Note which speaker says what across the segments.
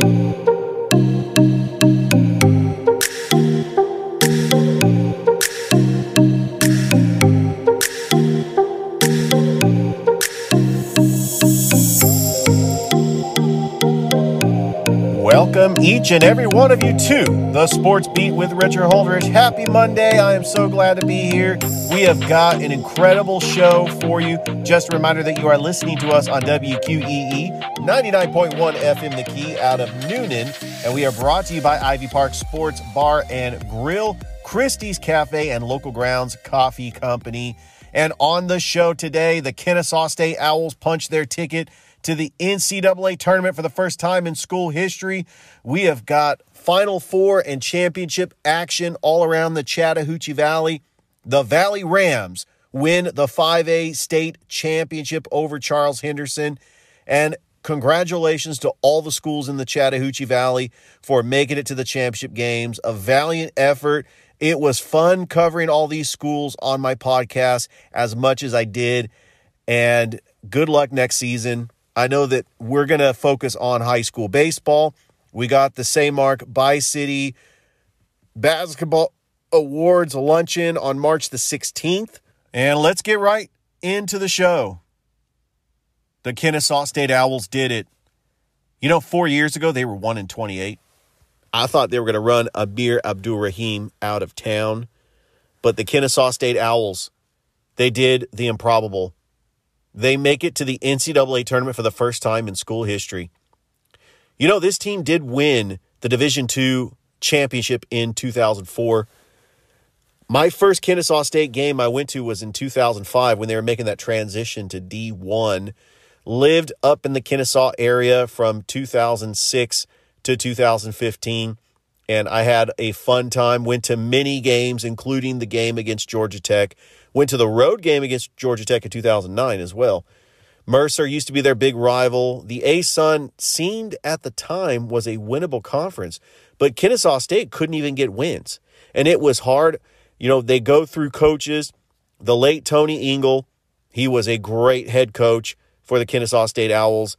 Speaker 1: Thank you. Welcome each and every one of you to the Sports Beat with Richard Holdridge. Happy Monday. I am so glad to be here. We have got an incredible show for you. Just a reminder that you are listening to us on WQEE 99.1 FM The Key out of Noonan, And we are brought to you by Ivy Park Sports Bar and Grill, Christie's Cafe, and Local Grounds Coffee Company. And on the show today, the Kennesaw State Owls punch their ticket to the NCAA tournament for the first time in school history. We have got Final Four and championship action all around the Chattahoochee Valley. The Valley Rams win the 5A state championship over Charles Henderson. And congratulations to all the schools in the Chattahoochee Valley for making it to the championship games. A valiant effort. It was fun covering all these schools on my podcast as much as I did. And good luck next season. I know that we're going to focus on high school baseball. We got the St. Bi City Basketball Awards luncheon on March the 16th. And let's get right into the show. The Kennesaw State Owls did it. You know, four years ago, they were 1 in 28. I thought they were going to run Amir Abdul Rahim out of town. But the Kennesaw State Owls, they did the improbable. They make it to the NCAA tournament for the first time in school history. You know, this team did win the Division II championship in 2004. My first Kennesaw State game I went to was in 2005 when they were making that transition to D1. Lived up in the Kennesaw area from 2006 to 2015 and I had a fun time. Went to many games, including the game against Georgia Tech. Went to the road game against Georgia Tech in 2009 as well. Mercer used to be their big rival. The ASUN seemed at the time was a winnable conference, but Kennesaw State couldn't even get wins. And it was hard. You know, they go through coaches. The late Tony Ingle, he was a great head coach for the Kennesaw State Owls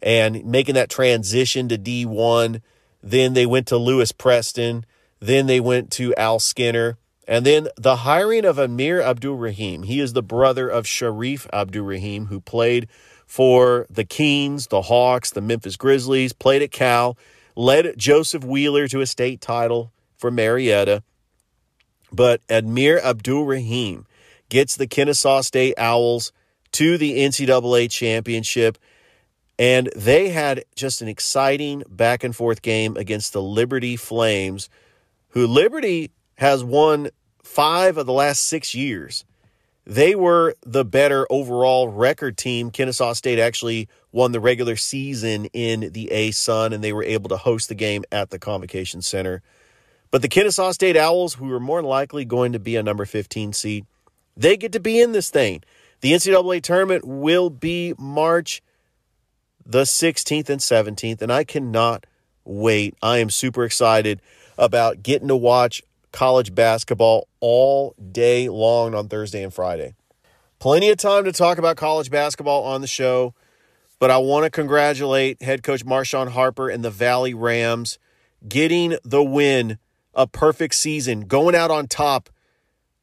Speaker 1: and making that transition to D1. Then they went to Lewis Preston. Then they went to Al Skinner. And then the hiring of Amir Abdul Rahim. He is the brother of Shareef Abdul Rahim, who played for the Kings, the Hawks, the Memphis Grizzlies, played at Cal, led Joseph Wheeler to a state title for Marietta. But Amir Abdul Rahim gets the Kennesaw State Owls to the NCAA championship. And they had just an exciting back and forth game against the Liberty Flames, who Liberty has won five of the last six years. They were the better overall record team. Kennesaw State actually won the regular season in the ASUN, and they were able to host the game at the Convocation Center. But the Kennesaw State Owls, who are more likely going to be a number 15 seed, they get to be in this thing. The NCAA tournament will be March the 16th and 17th, and I cannot wait. I am super excited about getting to watch college basketball all day long on Thursday and Friday. Plenty of time to talk about college basketball on the show, but I want to congratulate head coach Marshawn Harper and the Valley Rams getting the win, a perfect season, going out on top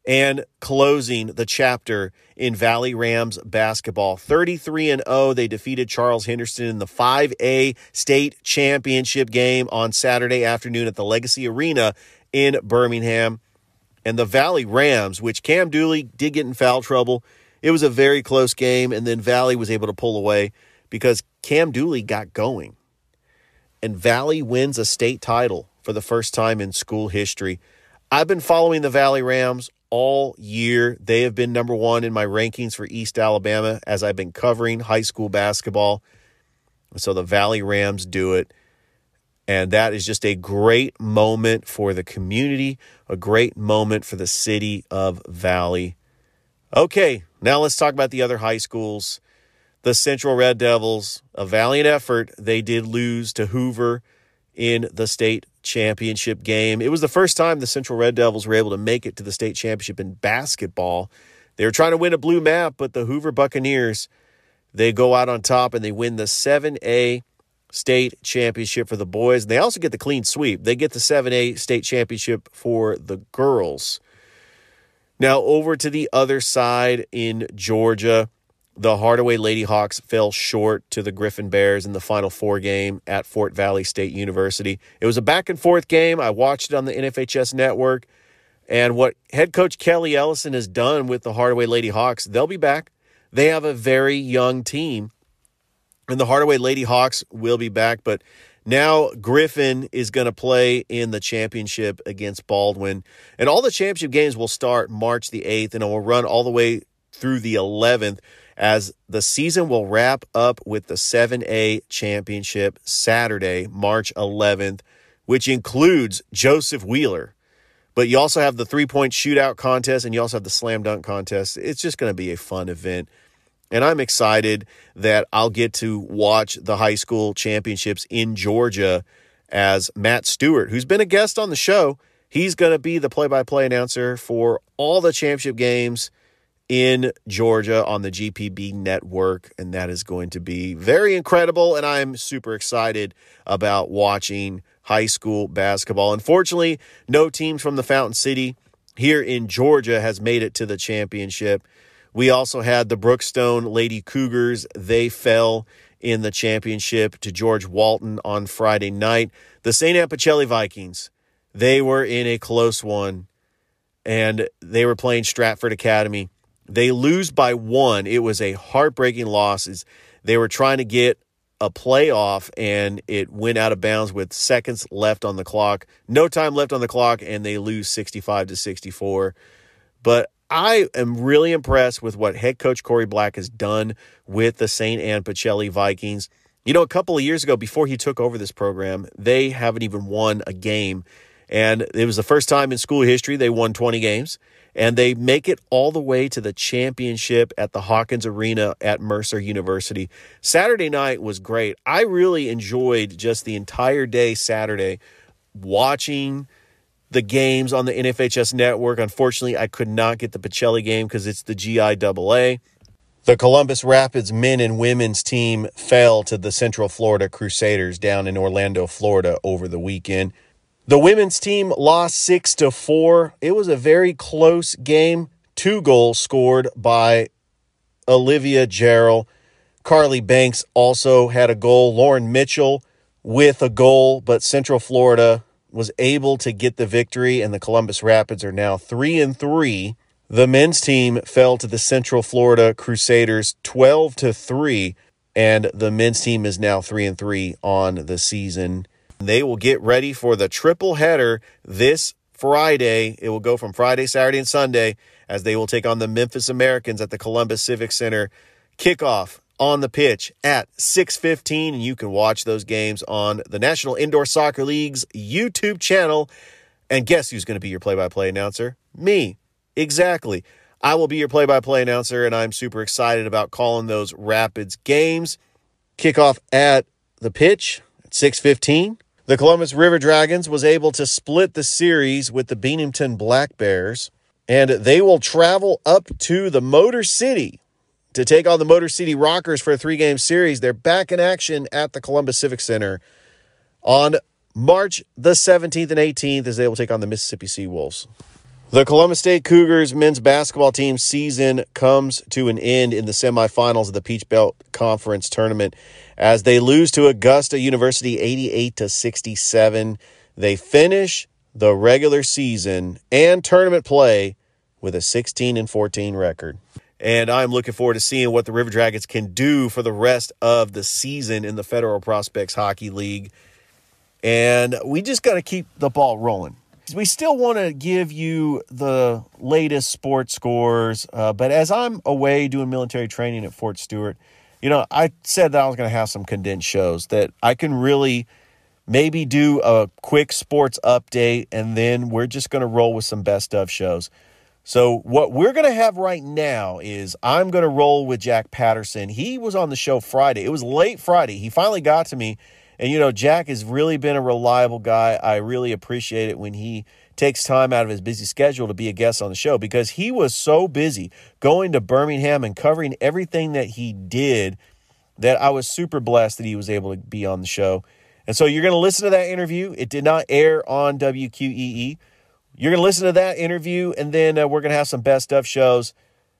Speaker 1: and closing the chapter in Valley Rams basketball. 33 and 0, they defeated Charles Henderson in the 5A state championship game on Saturday afternoon at the Legacy Arena in Birmingham. And the Valley Rams, which Cam Dooley did get in foul trouble, it was a very close game, and then Valley was able to pull away because Cam Dooley got going. And Valley wins a state title for the first time in school history. I've been following the Valley Rams all year. They have been number one in my rankings for East Alabama as I've been covering high school basketball. So the Valley Rams do it. And that is just a great moment for the community, a great moment for the city of Valley. Okay, now let's talk about the other high schools. The Central Red Devils, a valiant effort. They did lose to Hoover in the state championship game. It was the first time the Central Red Devils were able to make it to the state championship in basketball. They were trying to win a blue map, but the Hoover Buccaneers, they go out on top and they win the 7A state championship for the boys. And they also get the clean sweep. They get the 7A state championship for the girls. Now, over to the other side in Georgia, the Hardaway Lady Hawks fell short to the Griffin Bears in the Final Four game at Fort Valley State University. It was a back and forth game. I watched it on the NFHS network. And what head coach Kelly Ellison has done with the Hardaway Lady Hawks, they'll be back. They have a very young team and the Hardaway Lady Hawks will be back, but now Griffin is going to play in the championship against Baldwin. And all the championship games will start March the 8th and it will run all the way through the 11th as the season will wrap up with the 7A championship Saturday, March 11th, which includes Joseph Wheeler. But you also have the three point shootout contest and you also have the slam dunk contest. It's just going to be a fun event. And I'm excited that I'll get to watch the high school championships in Georgia as Matt Stewart, who's been a guest on the show. He's going to be the play by play announcer for all the championship games in Georgia on the GPB network. And that is going to be very incredible. And I'm super excited about watching high school basketball. Unfortunately, no teams from the Fountain City here in Georgia has made it to the championship. We also had the Brookstone Lady Cougars. They fell in the championship to George Walton on Friday night. The St. Anne Pacelli Vikings, they were in a close one, and they were playing Stratford Academy. They lose by one. It was a heartbreaking loss. They were trying to get a playoff, and it went out of bounds with seconds left on the clock. No time left on the clock, and they lose 65 to 64. But I am really impressed with what head coach Corey Black has done with the St. Anne Pacelli Vikings. You know, a couple of years ago, before he took over this program, they haven't even won a game. And it was the first time in school history they won 20 games. And they make it all the way to the championship at the Hawkins Arena at Mercer University. Saturday night was great. I really enjoyed just the entire day Saturday watching the games on the NFHS network. Unfortunately, I could not get the Pacelli game because it's the GIAA. The Columbus Rapids men and women's team fell to the Central Florida Crusaders down in Orlando, Florida over the weekend. The women's team lost 6 to 4. It was a very close game. Two goals scored by Olivia Jarrell. Carly Banks also had a goal. Lauren Mitchell with a goal, but Central Florida was able to get the victory, and the Columbus Rapids are now three and three. The men's team fell to the Central Florida Crusaders 12 to 3, and the men's team is now 3 and 3 on the season. They will get ready for the triple header this Friday. It will go from Friday, Saturday, and Sunday as they will take on the Memphis Americans at the Columbus Civic Center. Kickoff on the pitch at 6:15 and you can watch those games on the National Indoor Soccer League's YouTube channel. And guess who's going to be your play-by-play announcer? Me. Exactly. I will be your play-by-play announcer and I'm super excited about calling those Rapids games. Kickoff at the pitch at 6:15. The Columbus River Dragons was able to split the series with the Binghamton Black Bears and they will travel up to the Motor City to take on the Motor City Rockers for a three game series. They're back in action at the Columbus Civic Center on March the 17th and 18th as they will take on the Mississippi Sea Wolves. The Columbus State Cougars men's basketball team season comes to an end in the semifinals of the Peach Belt Conference tournament as they lose to Augusta University 88 to 67. They finish the regular season and tournament play with a 16 and 14 record. And I'm looking forward to seeing what the River Dragons can do for the rest of the season in the Federal Prospects Hockey League. And we just got to keep the ball rolling. We still want to give you the latest sports scores, uh, but as I'm away doing military training at Fort Stewart, you know, I said that I was going to have some condensed shows that I can really maybe do a quick sports update, and then we're just going to roll with some best of shows. So, what we're going to have right now is I'm going to roll with Jack Patterson. He was on the show Friday. It was late Friday. He finally got to me. And, you know, Jack has really been a reliable guy. I really appreciate it when he takes time out of his busy schedule to be a guest on the show because he was so busy going to Birmingham and covering everything that he did that I was super blessed that he was able to be on the show. And so you're going to listen to that interview. It did not air on WQEE. You're going to listen to that interview, and then uh, we're going to have some best of shows.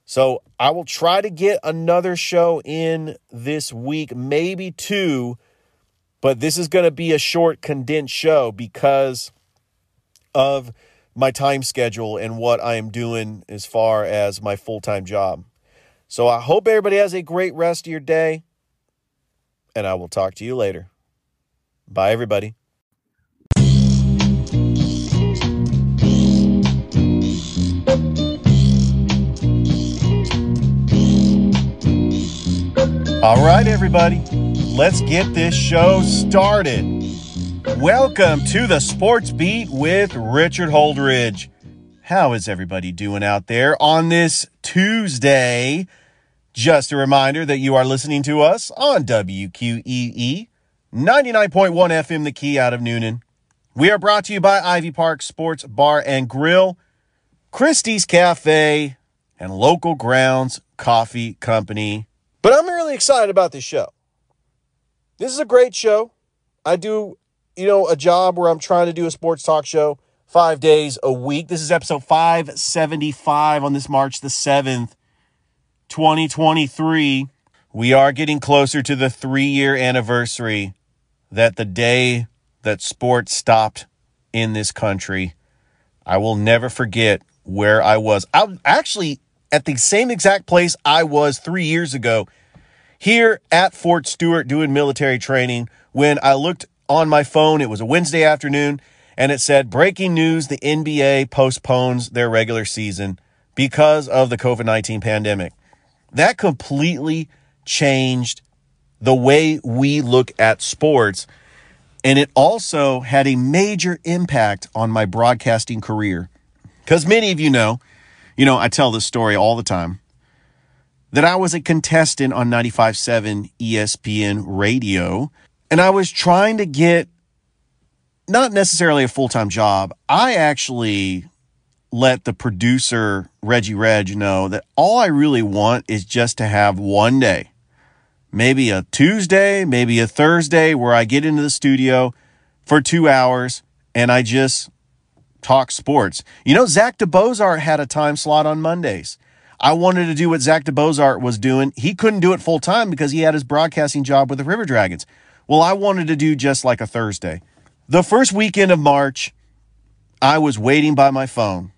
Speaker 1: So I will try to get another show in this week, maybe two, but this is going to be a short, condensed show because of my time schedule and what I am doing as far as my full time job. So I hope everybody has a great rest of your day, and I will talk to you later. Bye, everybody. All right, everybody, let's get this show started. Welcome to the Sports Beat with Richard Holdridge. How is everybody doing out there on this Tuesday? Just a reminder that you are listening to us on WQEE 99.1 FM, the key out of Noonan. We are brought to you by Ivy Park Sports Bar and Grill, Christie's Cafe, and Local Grounds Coffee Company. But I'm really excited about this show. This is a great show. I do, you know, a job where I'm trying to do a sports talk show five days a week. This is episode 575 on this March the 7th, 2023. We are getting closer to the three year anniversary that the day that sports stopped in this country, I will never forget where I was. I'm actually at the same exact place I was three years ago here at Fort Stewart doing military training when I looked on my phone. It was a Wednesday afternoon and it said breaking news the NBA postpones their regular season because of the COVID 19 pandemic. That completely changed the way we look at sports. And it also had a major impact on my broadcasting career. Because many of you know, you know, I tell this story all the time that I was a contestant on 95.7 ESPN radio. And I was trying to get not necessarily a full time job. I actually let the producer, Reggie Reg, know that all I really want is just to have one day maybe a Tuesday, maybe a Thursday where I get into the studio for two hours and I just talk sports. You know, Zach DeBozart had a time slot on Mondays. I wanted to do what Zach DeBozart was doing. He couldn't do it full time because he had his broadcasting job with the River Dragons. Well, I wanted to do just like a Thursday. The first weekend of March, I was waiting by my phone.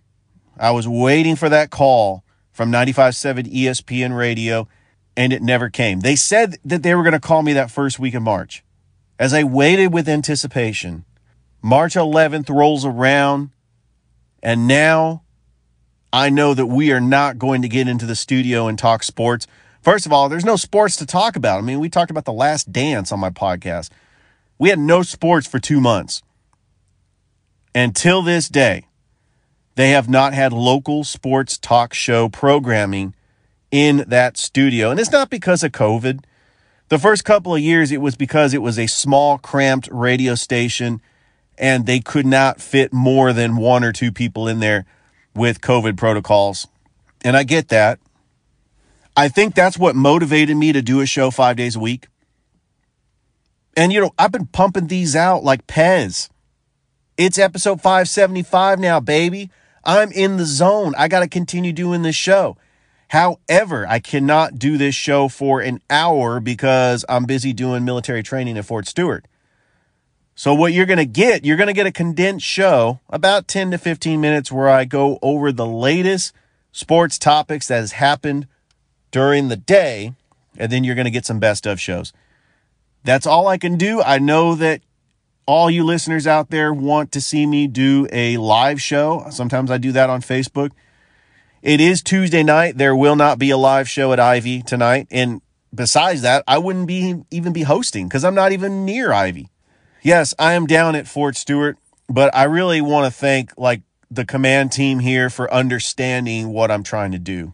Speaker 1: I was waiting for that call from 95.7 ESPN radio and it never came. They said that they were going to call me that first week of March. As I waited with anticipation, March 11th rolls around, and now I know that we are not going to get into the studio and talk sports. First of all, there's no sports to talk about. I mean, we talked about the last dance on my podcast. We had no sports for two months. Until this day, they have not had local sports talk show programming in that studio. And it's not because of COVID. The first couple of years, it was because it was a small, cramped radio station and they could not fit more than one or two people in there with COVID protocols. And I get that. I think that's what motivated me to do a show five days a week. And, you know, I've been pumping these out like Pez. It's episode 575 now, baby. I'm in the zone. I got to continue doing this show. However, I cannot do this show for an hour because I'm busy doing military training at Fort Stewart. So, what you're going to get, you're going to get a condensed show, about 10 to 15 minutes, where I go over the latest sports topics that has happened during the day, and then you're going to get some best of shows. That's all I can do. I know that all you listeners out there want to see me do a live show. Sometimes I do that on Facebook. It is Tuesday night. There will not be a live show at Ivy tonight. And besides that, I wouldn't be even be hosting because I'm not even near Ivy. Yes, I am down at Fort Stewart, but I really want to thank like the command team here for understanding what I'm trying to do.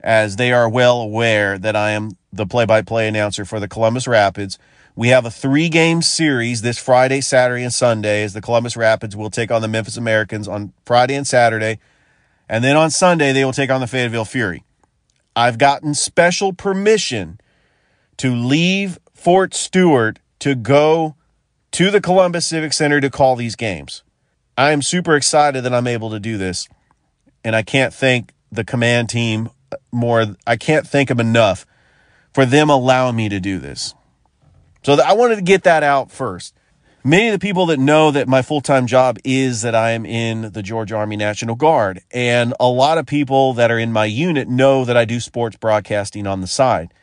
Speaker 1: As they are well aware that I am the play-by-play announcer for the Columbus Rapids. We have a three-game series this Friday, Saturday, and Sunday as the Columbus Rapids will take on the Memphis Americans on Friday and Saturday and then on Sunday, they will take on the Fayetteville Fury. I've gotten special permission to leave Fort Stewart to go to the Columbus Civic Center to call these games. I am super excited that I'm able to do this. And I can't thank the command team more. I can't thank them enough for them allowing me to do this. So I wanted to get that out first. Many of the people that know that my full time job is that I am in the Georgia Army National Guard. And a lot of people that are in my unit know that I do sports broadcasting on the side.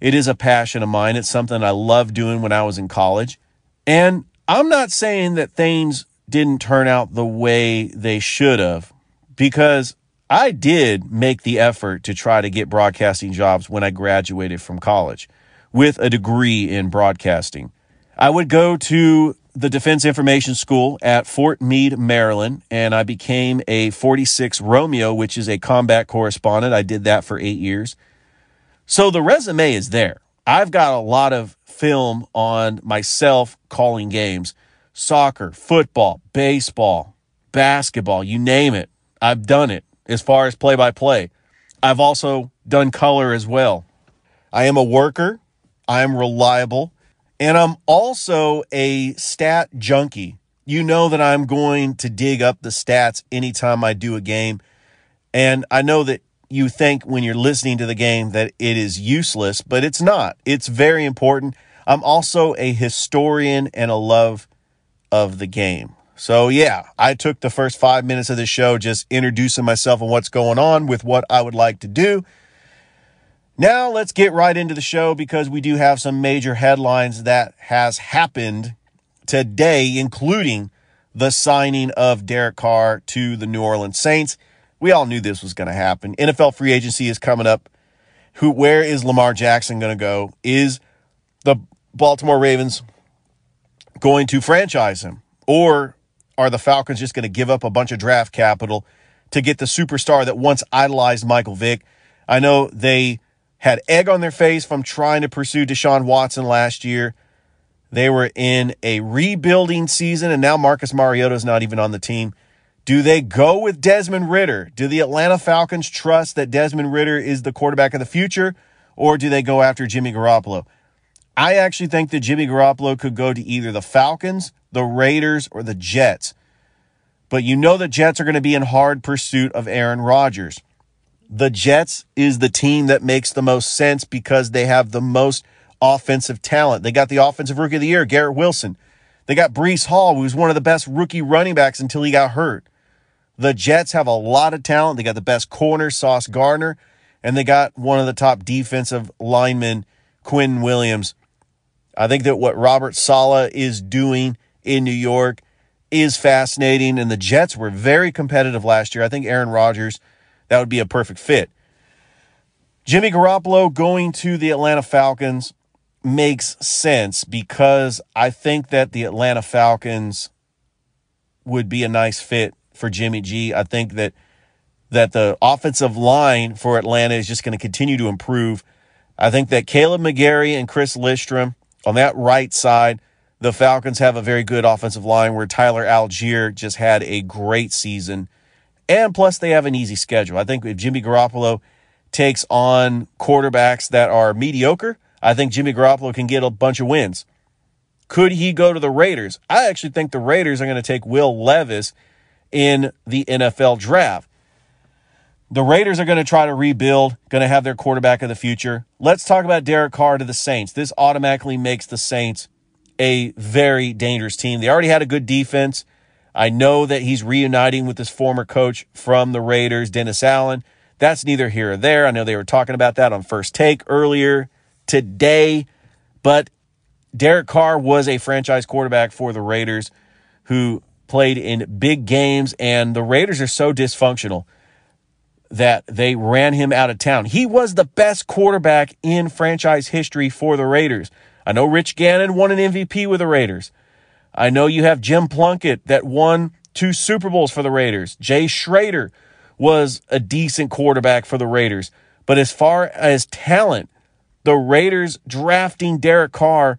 Speaker 1: It is a passion of mine. It's something I loved doing when I was in college. And I'm not saying that things didn't turn out the way they should have because I did make the effort to try to get broadcasting jobs when I graduated from college with a degree in broadcasting. I would go to the Defense Information School at Fort Meade, Maryland, and I became a 46 Romeo, which is a combat correspondent. I did that for eight years. So the resume is there. I've got a lot of film on myself calling games soccer, football, baseball, basketball, you name it. I've done it as far as play by play. I've also done color as well. I am a worker, I am reliable. And I'm also a stat junkie. You know that I'm going to dig up the stats anytime I do a game. And I know that you think when you're listening to the game that it is useless, but it's not. It's very important. I'm also a historian and a love of the game. So, yeah, I took the first five minutes of the show just introducing myself and what's going on with what I would like to do. Now let's get right into the show because we do have some major headlines that has happened today, including the signing of Derek Carr to the New Orleans Saints. We all knew this was going to happen. NFL free agency is coming up. Who where is Lamar Jackson going to go? Is the Baltimore Ravens going to franchise him or are the Falcons just going to give up a bunch of draft capital to get the superstar that once idolized Michael Vick? I know they had egg on their face from trying to pursue Deshaun Watson last year. They were in a rebuilding season, and now Marcus Mariota is not even on the team. Do they go with Desmond Ridder? Do the Atlanta Falcons trust that Desmond Ridder is the quarterback of the future, or do they go after Jimmy Garoppolo? I actually think that Jimmy Garoppolo could go to either the Falcons, the Raiders, or the Jets. But you know the Jets are going to be in hard pursuit of Aaron Rodgers the Jets is the team that makes the most sense because they have the most offensive talent. They got the offensive rookie of the year, Garrett Wilson. They got Breece Hall, who was one of the best rookie running backs until he got hurt. The Jets have a lot of talent. They got the best corner, Sauce Gardner, and they got one of the top defensive linemen, Quinn Williams. I think that what Robert Saleh is doing in New York is fascinating, and the Jets were very competitive last year. I think Aaron Rodgers – that would be a perfect fit. Jimmy Garoppolo going to the Atlanta Falcons makes sense because I think that the Atlanta Falcons would be a nice fit for Jimmy G. I think that that the offensive line for Atlanta is just going to continue to improve. I think that Kaleb McGary and Chris Lindstrom on that right side, the Falcons have a very good offensive line where Tyler Allgeier just had a great season and plus, they have an easy schedule. I think if Jimmy Garoppolo takes on quarterbacks that are mediocre, I think Jimmy Garoppolo can get a bunch of wins. Could he go to the Raiders? I actually think the Raiders are going to take Will Levis in the NFL draft. The Raiders are going to try to rebuild, going to have their quarterback of the future. Let's talk about Derek Carr to the Saints. This automatically makes the Saints a very dangerous team. They already had a good defense. I know that he's reuniting with his former coach from the Raiders, Dennis Allen. That's neither here or there. I know they were talking about that on first take earlier today, but Derek Carr was a franchise quarterback for the Raiders who played in big games, and the Raiders are so dysfunctional that they ran him out of town. He was the best quarterback in franchise history for the Raiders. I know Rich Gannon won an MVP with the Raiders. I know you have Jim Plunkett that won two Super Bowls for the Raiders. Jay Schroeder was a decent quarterback for the Raiders. But as far as talent, the Raiders drafting Derek Carr,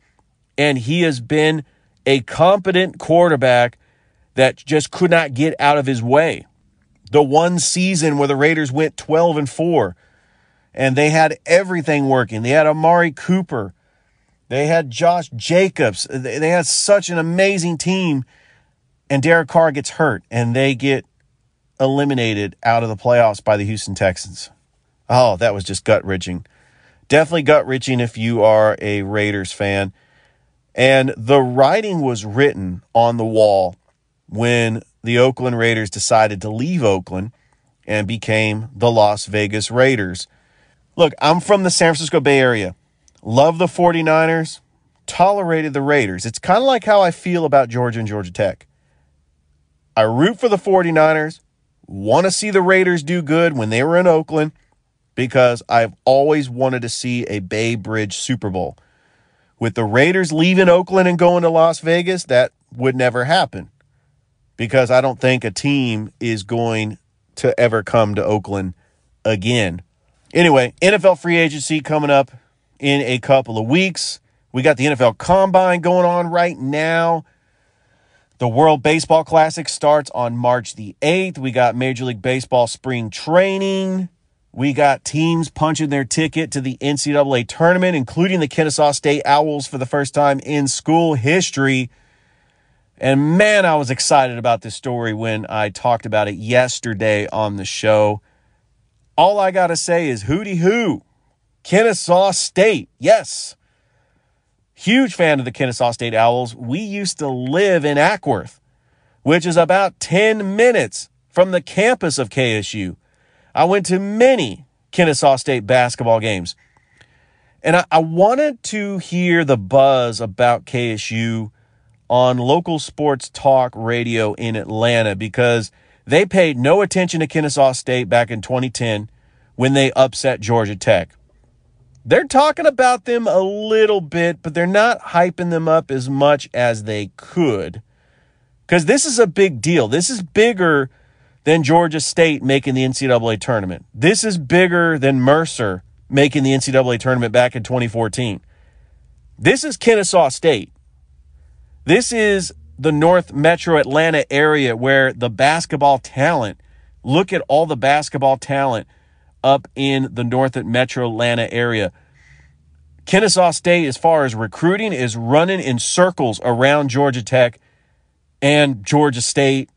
Speaker 1: and he has been a competent quarterback that just could not get out of his way. The one season where the Raiders went 12 and 4 and they had everything working. They had Amari Cooper They had Josh Jacobs. They had such an amazing team. And Derek Carr gets hurt and they get eliminated out of the playoffs by the Houston Texans. Oh, that was just gut wrenching. Definitely gut wrenching if you are a Raiders fan. And the writing was written on the wall when the Oakland Raiders decided to leave Oakland and became the Las Vegas Raiders. Look, I'm from the San Francisco Bay Area. Love the 49ers, tolerated the Raiders. It's kind of like how I feel about Georgia and Georgia Tech. I root for the 49ers, want to see the Raiders do good when they were in Oakland because I've always wanted to see a Bay Bridge Super Bowl. With the Raiders leaving Oakland and going to Las Vegas, that would never happen because I don't think a team is going to ever come to Oakland again. Anyway, NFL free agency coming up in a couple of weeks. We got the NFL Combine going on right now. The World Baseball Classic starts on March the 8th. We got Major League Baseball spring training. We got teams punching their ticket to the NCAA tournament, including the Kennesaw State Owls for the first time in school history. And man, I was excited about this story when I talked about it yesterday on the show. All I got to say is hooty hoo. Kennesaw State. Yes. Huge fan of the Kennesaw State Owls. We used to live in Acworth, which is about 10 minutes from the campus of KSU. I went to many Kennesaw State basketball games. And I, I, wanted to hear the buzz about KSU on local sports talk radio in Atlanta because they paid no attention to Kennesaw State back in 2010 when they upset Georgia Tech. They're talking about them a little bit, but they're not hyping them up as much as they could. Because this is a big deal. This is bigger than Georgia State making the NCAA tournament. This is bigger than Mercer making the NCAA tournament back in 2014. This is Kennesaw State. This is the North Metro Atlanta area where the basketball talent, look at all the basketball talent up in the North Metro Atlanta area. Kennesaw State, as far as recruiting, is running in circles around Georgia Tech and Georgia State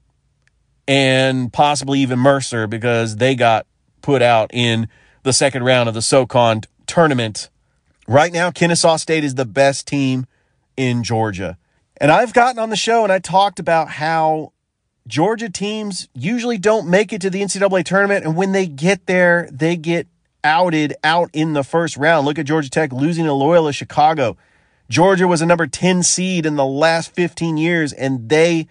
Speaker 1: and possibly even Mercer because they got put out in the second round of the SoCon tournament. Right now, Kennesaw State is the best team in Georgia. And I've gotten on the show and I talked about how Georgia teams usually don't make it to the NCAA tournament. And when they get there, they get outed out in the first round. Look at Georgia Tech losing to Loyola Chicago. Georgia was a number 10 seed in the last 15 years, and they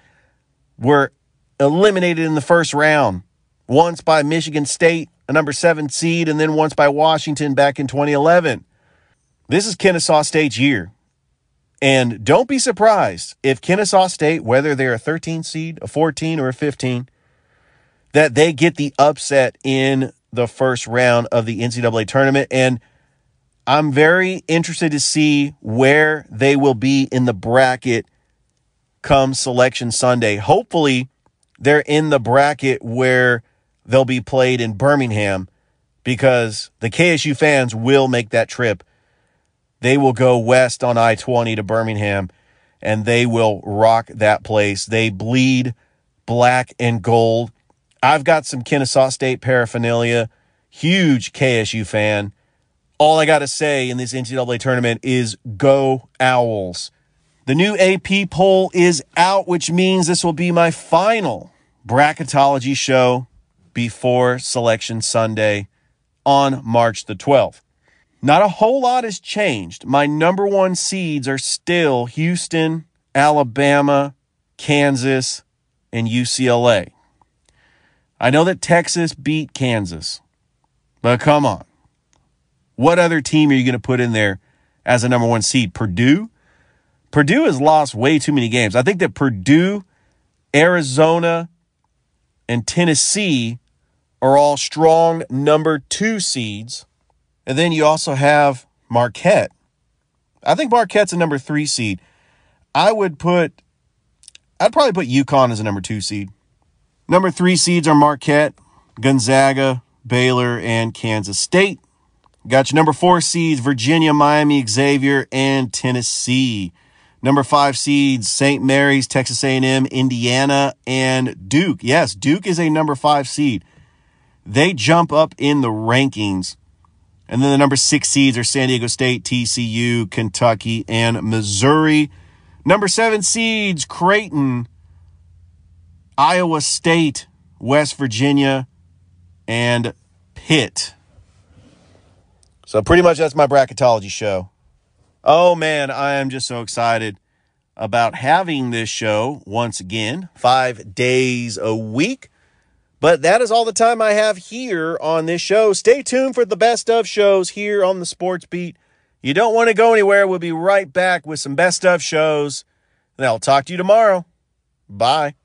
Speaker 1: were eliminated in the first round, once by Michigan State, a number seven seed, and then once by Washington back in 2011. This is Kennesaw State's year. And don't be surprised if Kennesaw State, whether they're a 13 seed, a 14, or a 15, that they get the upset in the first round of the NCAA tournament. And I'm very interested to see where they will be in the bracket come selection Sunday. Hopefully, they're in the bracket where they'll be played in Birmingham because the KSU fans will make that trip. They will go west on I 20 to Birmingham and they will rock that place. They bleed black and gold. I've got some Kennesaw State paraphernalia, huge KSU fan. All I got to say in this NCAA tournament is go Owls. The new AP poll is out, which means this will be my final bracketology show before Selection Sunday on March the 12th. Not a whole lot has changed. My number one seeds are still Houston, Alabama, Kansas, and UCLA. I know that Texas beat Kansas, but come on. What other team are you going to put in there as a number one seed? Purdue? Purdue has lost way too many games. I think that Purdue, Arizona, and Tennessee are all strong number two seeds. And then you also have Marquette. I think Marquette's a number three seed. I would put, I'd probably put UConn as a number two seed. Number three seeds are Marquette, Gonzaga, Baylor, and Kansas State. Got your number four seeds Virginia, Miami, Xavier, and Tennessee. Number five seeds St. Mary's, Texas A&M, Indiana, and Duke. Yes, Duke is a number five seed. They jump up in the rankings. And then the number six seeds are San Diego State, TCU, Kentucky, and Missouri. Number seven seeds Creighton, Iowa State, West Virginia, and Pitt. So pretty much that's my bracketology show. Oh man, I am just so excited about having this show once again, five days a week. But that is all the time I have here on this show. Stay tuned for the best of shows here on the Sports Beat. You don't want to go anywhere. We'll be right back with some best of shows. And I'll talk to you tomorrow. Bye.